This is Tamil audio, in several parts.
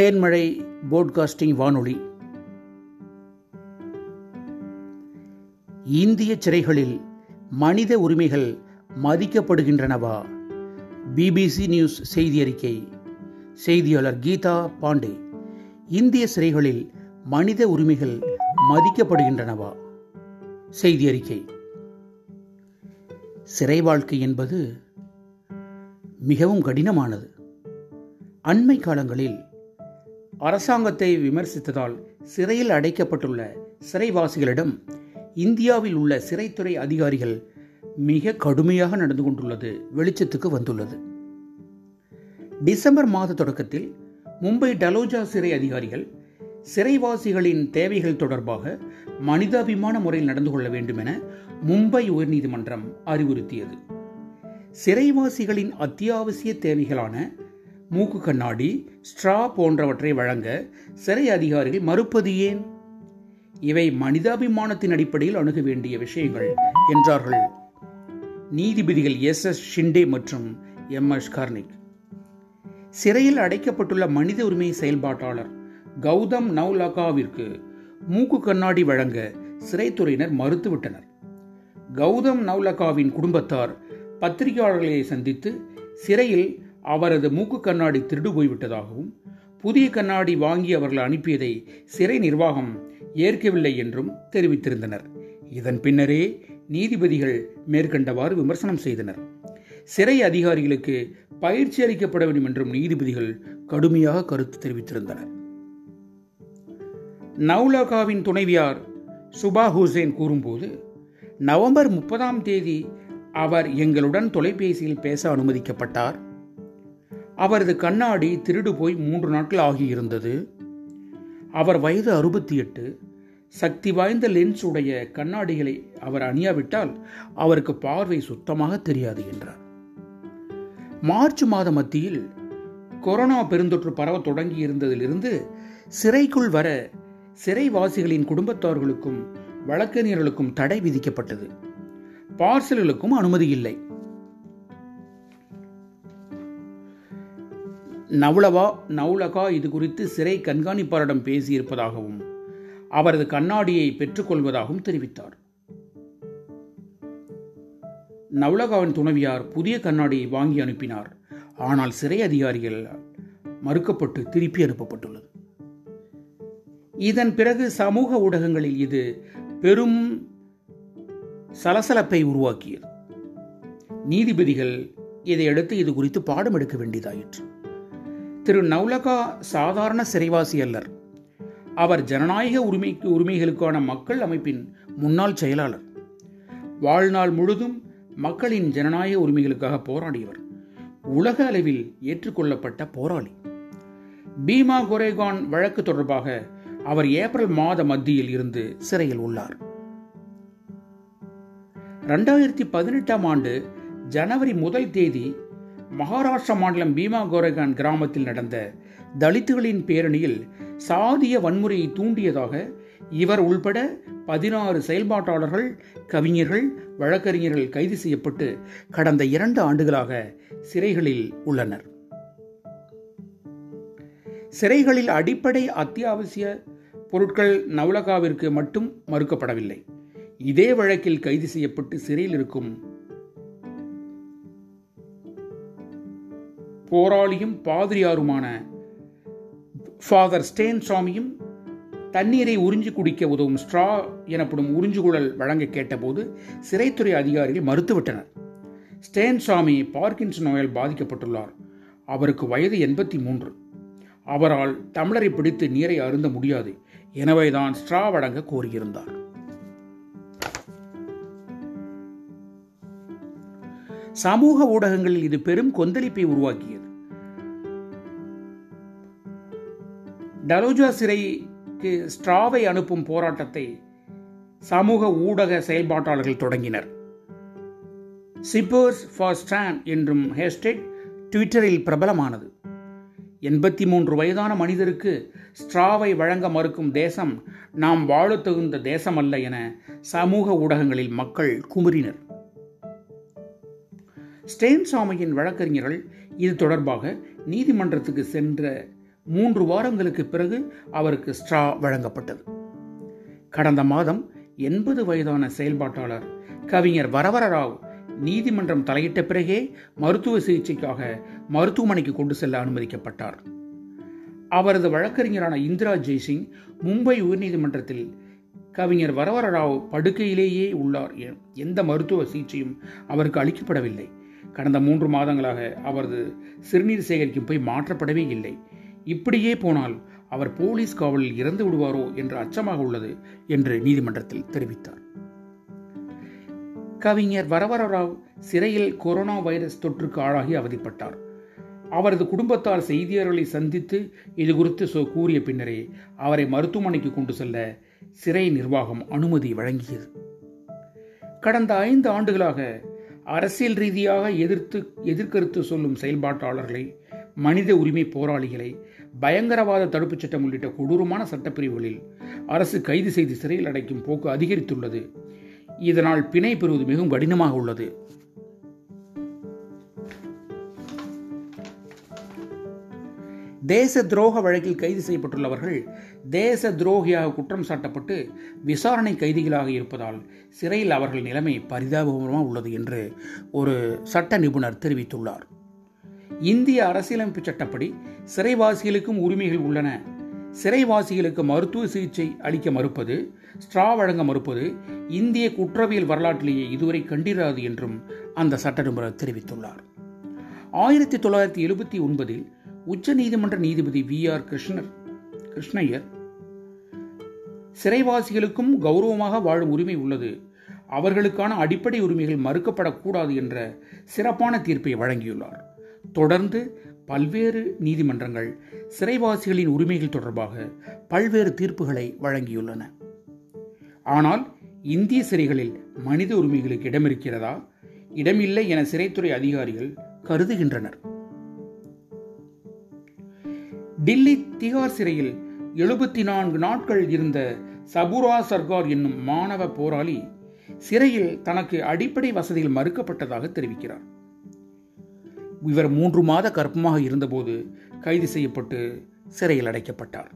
தேன்மழை போட்காஸ்டிங் வானொலி. இந்திய சிறைகளில் மனித உரிமைகள் மதிக்கப்படுகின்றனவா? பிபிசி நியூஸ் செய்தி அறிக்கை. செய்தியாளர் கீதா பாண்டே. இந்திய சிறைகளில் மனித உரிமைகள் மதிக்கப்படுகின்றனவா? செய்தி அறிக்கை. சிறை வாழ்க்கை என்பது மிகவும் கடினமானது. அண்மை காலங்களில் அரசாங்கத்தை விமர்சித்ததால் சிறையில் அடைக்கப்பட்டுள்ள சிறைவாசிகளிடம் இந்தியாவில் உள்ள சிறைத்துறை அதிகாரிகள் மிக கடுமையாக நடந்து கொண்டுள்ளது வெளிச்சத்துக்கு வந்துள்ளது. டிசம்பர் மாத தொடக்கத்தில் மும்பை டலோஜா சிறை அதிகாரிகள் சிறைவாசிகளின் தேவைகள் தொடர்பாக மனிதாபிமான முறையில் நடந்து கொள்ள வேண்டும் என மும்பை உயர்நீதிமன்றம் அறிவுறுத்தியது. சிறைவாசிகளின் அத்தியாவசிய தேவைகளான மூக்கு கண்ணாடி ஸ்ட்ரா போன்றவற்றை வழங்க சிறை அதிகாரிகள் மறுப்பது ஏன்? இவை மனிதாபிமானத்தின் அடிப்படையில் அணுக வேண்டிய விஷயங்கள் என்றார்கள் நீதிபதிகள் எஸ். எஸ். ஷிண்டே மற்றும் எம். எஸ். கார்னிக். சிறையில் அடைக்கப்பட்டுள்ள மனித உரிமை செயல்பாட்டாளர் கௌதம் நவ்லகாவிற்கு மூக்கு கண்ணாடி வழங்க சிறைத்துறையினர் மறுத்துவிட்டனர். கௌதம் நவ்லகாவின் குடும்பத்தார் பத்திரிகையாளர்களை சந்தித்து சிறையில் அவரது மூக்கு கண்ணாடி திருடு போய்விட்டதாகவும் புதிய கண்ணாடி வாங்கி அவர்கள் அனுப்பியதை சிறை நிர்வாகம் ஏற்கவில்லை என்றும் தெரிவித்திருந்தனர். இதன் பின்னரே நீதிபதிகள் மேற்கண்டவாறு விமர்சனம் செய்தனர். சிறை அதிகாரிகளுக்கு பயிற்சி அளிக்கப்பட வேண்டும் என்றும் நீதிபதிகள் கடுமையாக கருத்து தெரிவித்திருந்தனர். நவுலகாவின் துணைவியார் சுபா ஹுசேன் கூறும்போது நவம்பர் முப்பதாம் தேதி அவர் எங்களுடன் தொலைபேசியில் பேச அனுமதிக்கப்பட்டார். அவரது கண்ணாடி திருடு போய் மூன்று நாட்கள் ஆகியிருந்தது. அவர் வயது அறுபத்தி எட்டு சக்தி வாய்ந்த லென்ஸ் உடைய கண்ணாடிகளை அவர் அணியாவிட்டால் அவருக்கு பார்வை சுத்தமாக தெரியாது என்றார். மார்ச் மாத மத்தியில் கொரோனா பெருந்தொற்று பரவ தொடங்கி இருந்ததிலிருந்து சிறைக்குள் வர சிறைவாசிகளின் குடும்பத்தார்களுக்கும் வழக்கறிஞர்களுக்கும் தடை விதிக்கப்பட்டது. பார்சல்களுக்கும் அனுமதி இல்லை. நவுலவா நவுலகா இது குறித்து சிறை கண்காணிப்பாளரிடம் பேசியிருப்பதாகவும் அவரது கண்ணாடியை பெற்றுக்கொள்வதாகவும் தெரிவித்தார். நவுலகாவின் துணைவியார் புதிய கண்ணாடியை வாங்கி அனுப்பினார். ஆனால் சிறை அதிகாரிகள் மறுக்கப்பட்டு திருப்பி அனுப்பப்பட்டுள்ளது. இதன் பிறகு சமூக ஊடகங்களில் இது பெரும் சலசலப்பை உருவாக்கியது. நீதிபதிகள் இதையடுத்து இது குறித்து பாடம் எடுக்க வேண்டியதாயிற்று. திரு நவுலகா சாதாரண சிறைவாசி அல்லர். அவர் ஜனநாயக உரிமைக்கு உரிமைகளுக்கான மக்கள் அமைப்பின் முன்னாள் செயலாளர். வாழ்நாள் முழுதும் மக்களின் ஜனநாயக உரிமைகளுக்காக போராடியவர். உலக அளவில் ஏற்றுக்கொள்ளப்பட்ட போராளி. பீமா கொரேகான் வழக்கு தொடர்பாக அவர் ஏப்ரல் மாத மத்தியில் இருந்து சிறையில் உள்ளார். ரெண்டாயிரத்தி பதினெட்டாம் ஆண்டு ஜனவரி முதல் தேதி மகாராஷ்டிரா மாநிலம் பீமா கோரகான் கிராமத்தில் நடந்த தலித்துகளின் பேரணியில் சாதிய வன்முறையை தூண்டியதாக இவர் உள்பட பதினாறு செயல்பாட்டாளர்கள் கவிஞர்கள் வழக்கறிஞர்கள் கைது செய்யப்பட்டு கடந்த இரண்டு ஆண்டுகளாக சிறைகளில் உள்ளனர். சிறைகளில் அடிப்படை அத்தியாவசிய பொருட்கள் நவுலகாவிற்கு மட்டும் மறுக்கப்படவில்லை. இதே வழக்கில் கைது செய்யப்பட்டு சிறையில் இருக்கும் போராளியும் பாதிரியாருமான ஃபாதர் ஸ்டேன் சுவாமியும் தண்ணீரை உறிஞ்சி குடிக்க உதவும் ஸ்ட்ரா எனப்படும் உறிஞ்சுகுழல் வழங்க கேட்டபோது சிறைத்துறை அதிகாரிகள் மறுத்துவிட்டனர். ஸ்டேன் சுவாமி பார்க்கின்ஸ் நோயால் பாதிக்கப்பட்டுள்ளார். அவருக்கு வயது எண்பத்தி மூன்று. அவரால் தமிழரை பிடித்து நீரை அருந்த முடியாது. எனவேதான் ஸ்ட்ரா வழங்க கோரியிருந்தார். சமூக ஊடகங்களில் இது பெரும் கொந்தளிப்பை உருவாக்கியது. டலோஜா சிறைக்கு ஸ்ட்ராவை அனுப்பும் போராட்டத்தை சமூக ஊடக செயல்பாட்டாளர்கள் தொடங்கினர். சிப்பர்ஸ் ஃபார் ஸ்டான் என்றும் ஹேஷ்டேக் ட்விட்டரில் பிரபலமானது. எண்பத்தி மூன்று வயதான மனிதருக்கு ஸ்ட்ராவை வழங்க மறுக்கும் தேசம் நாம் வாழ தகுந்த தேசமல்ல என சமூக ஊடகங்களில் மக்கள் குமுறினர். ஸ்டேன் சாமியின் வழக்கறிஞர்கள் இது தொடர்பாக நீதிமன்றத்துக்கு சென்ற மூன்று வாரங்களுக்கு பிறகு அவருக்கு ஸ்ட்ரா வழங்கப்பட்டது. கடந்த மாதம் எண்பது வயதான செயல்பாட்டாளர் கவிஞர் வரவர ராவ் நீதிமன்றம் தலையிட்ட பிறகே மருத்துவ சிகிச்சைக்காக மருத்துவமனைக்கு கொண்டு செல்ல அனுமதிக்கப்பட்டார். அவரது வழக்கறிஞரான இந்திரா ஜெய்சிங் மும்பை உயர்நீதிமன்றத்தில் கவிஞர் வரவர ராவ் படுக்கையிலேயே உள்ளார். எந்த மருத்துவ சிகிச்சையும் அவருக்கு அளிக்கப்படவில்லை. கடந்த மூன்று மாதங்களாக அவரது சிறுநீர் சேகரிக்கும் போய் மாற்றப்படவே இல்லை. இப்படியே போனால் அவர் போலீஸ் காவலில் இறந்து விடுவாரோ என்று அச்சமாக உள்ளது என்று நீதிமன்றத்தில் தெரிவித்தார். கவிஞர் வரவர ராவ் சிறையில் கொரோனா வைரஸ் தொற்றுக்கு ஆளாகி அவதிப்பட்டார். அவரது குடும்பத்தார் செய்தியாளர்களை சந்தித்து இது குறித்து கூறிய பின்னரே அவரை மருத்துவமனைக்கு கொண்டு செல்ல சிறை நிர்வாகம் அனுமதி வழங்கியது. கடந்த ஐந்து ஆண்டுகளாக அரசியல் ரீதியாக எதிர்த்து எதிர்கருத்து சொல்லும் செயல்பாட்டாளர்களை மனித உரிமை போராளிகளை பயங்கரவாத தடுப்புச் சட்டம் உள்ளிட்ட கொடூரமான சட்டப்பிரிவுகளில் அரசு கைது செய்து சிறையில் அடைக்கும் போக்கு அதிகரித்துள்ளது. இதனால் பிணை பெறுவது மிகவும் கடினமாக உள்ளது. தேச துரோக வழக்கில் கைது செய்யப்பட்டுள்ளவர்கள் தேச துரோகியாக குற்றம் சாட்டப்பட்டு விசாரணை கைதிகளாக இருப்பதால் சிறையில் அவர்கள் நிலைமை பரிதாபகரமாக உள்ளது என்று ஒரு சட்ட நிபுணர் தெரிவித்துள்ளார். இந்திய அரசியலமைப்பு சட்டப்படி சிறைவாசிகளுக்கும் உரிமைகள் உள்ளன. சிறைவாசிகளுக்கு மருத்துவ சிகிச்சை அளிக்க மறுப்பது ஸ்ட்ரா வழங்க மறுப்பது இந்திய குற்றவியல் வரலாற்றிலேயே இதுவரை கண்டிராது என்றும் அந்த சட்ட நிபுணர் தெரிவித்துள்ளார். ஆயிரத்தி தொள்ளாயிரத்தி எழுபத்தி ஒன்பதில் உச்ச நீதிமன்ற நீதிபதி வி ஆர் கிருஷ்ணர் கிருஷ்ணய்யர் சிறைவாசிகளுக்கும் கௌரவமாக வாழும் உரிமை உள்ளது. அவர்களுக்கான அடிப்படை உரிமைகள் மறுக்கப்படக்கூடாது என்ற சிறப்பான தீர்ப்பை வழங்கியுள்ளார். தொடர்ந்து பல்வேறு நீதிமன்றங்கள் சிறைவாசிகளின் உரிமைகள் தொடர்பாக பல்வேறு தீர்ப்புகளை வழங்கியுள்ளன. ஆனால் இந்திய சிறைகளில் மனித உரிமைகளுக்கு இடமிருக்கிறதா? இடமில்லை என சிறைத்துறை அதிகாரிகள் கருதுகின்றனர். டில்லி திகார் சிறையில் எழுபத்தி நான்கு நாட்கள் இருந்த சபுரா சர்கார் என்னும் மாணவ போராளி சிறையில் தனக்கு அடிப்படை வசதிகள் மறுக்கப்பட்டதாக தெரிவிக்கிறார். இவர் மூன்று மாத கர்ப்பமாக இருந்தபோது கைது செய்யப்பட்டு சிறையில் அடைக்கப்பட்டார்.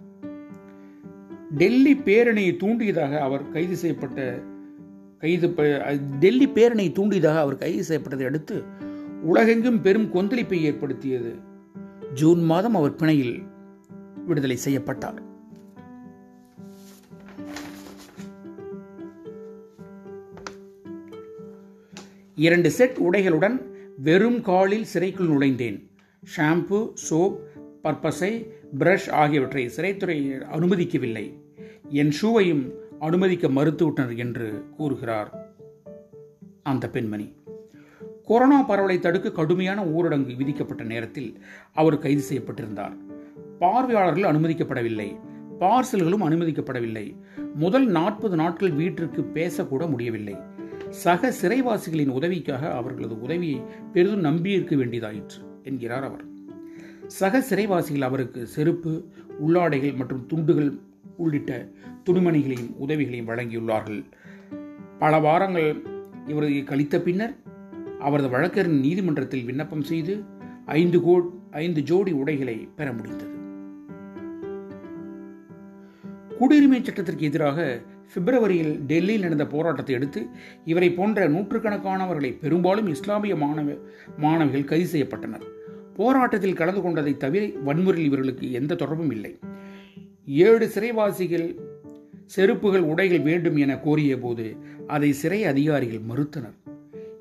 டெல்லி பேரணியை தூண்டியதாக அவர் கைது செய்யப்பட்ட கைது டெல்லி பேரணியை தூண்டியதாக அவர் கைது செய்யப்பட்டதை அடுத்து உலகெங்கும் பெரும் கொந்தளிப்பை ஏற்படுத்தியது. ஜூன் மாதம் அவர் பிணையில் விடுதலை செய்யப்பட்டார். இரண்டு செட் உடைகளுடன் வெறும் காலில் சிறைக்குள் நுழைந்தேன். ஷாம்பு சோப் பற்பசை பிரஷ் ஆகியவற்றை சிறைத்துறை அனுமதிக்கவில்லை. என் ஷூவையும் அனுமதிக்க மறுத்துவிட்டனர் என்று கூறுகிறார் அந்த பெண்மணி. கொரோனா பரவலை தடுக்க கடுமையான ஊரடங்கு விதிக்கப்பட்ட நேரத்தில் அவர் கைது செய்யப்பட்டிருந்தார். பார்வையாளர்கள் அனுமதிக்கப்படவில்லை. பார்சல்களும் அனுமதிக்கப்படவில்லை. முதல் நாற்பது நாட்கள் வீட்டிற்கு பேசக்கூட முடியவில்லை. சக சிறைவாசிகளின் உதவிக்காக அவர்களது உதவியை பெரிதும் நம்பியிருக்க வேண்டியதாயிற்று என்கிறார் அவர். சக சிறைவாசிகள் அவருக்கு செருப்பு உள்ளாடைகள் மற்றும் துண்டுகள் உள்ளிட்ட துணிமணிகளையும் உதவிகளையும் வழங்கியுள்ளார்கள். பல வாரங்கள் இவரை கழித்த பின்னர் அவரது வழக்கறிஞர் நீதிமன்றத்தில் விண்ணப்பம் செய்து ஐந்து கோ ஐந்து ஜோடி உடைகளை பெற முடிந்தது. குடியுரிமை சட்டத்திற்கு எதிராக பிப்ரவரியில் டெல்லியில் நடந்த போராட்டத்தை அடுத்து இவரை போன்ற நூற்றுக்கணக்கானவர்களை பெரும்பாலும் இஸ்லாமிய மாணவ மாணவிகள் கைது செய்யப்பட்டனர். போராட்டத்தில் கலந்து கொண்டதை தவிர வன்முறையில் இவர்களுக்கு எந்த தொடர்பும் இல்லை. ஏழு சிறைவாசிகள் செருப்புகள் உடைகள் வேண்டும் என கோரிய போது அதை சிறை அதிகாரிகள் மறுத்தனர்.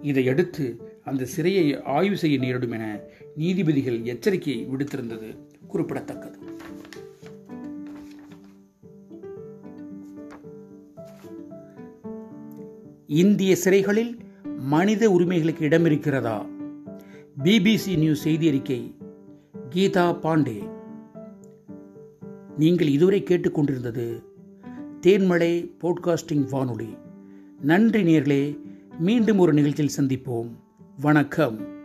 இதையடுத்து அந்த சிறையை ஆய்வு செய்ய நேரிடும் என நீதிபதிகள் எச்சரிக்கை விடுத்திருந்தது குறிப்பிடத்தக்கது. இந்திய சிறைகளில் மனித உரிமைகளுக்கு இடம் இருக்கிறதா பிபிசி நியூஸ் செய்தி அறிக்கை கீதா பாண்டே. நீங்கள் இதுவரை கேட்டுக்கொண்டிருந்தது தேன்மலை போட்காஸ்டிங் வானொலி. நன்றி நேர்களே மீண்டும் ஒரு நிகழ்ச்சியில் சந்திப்போம். வணக்கம்.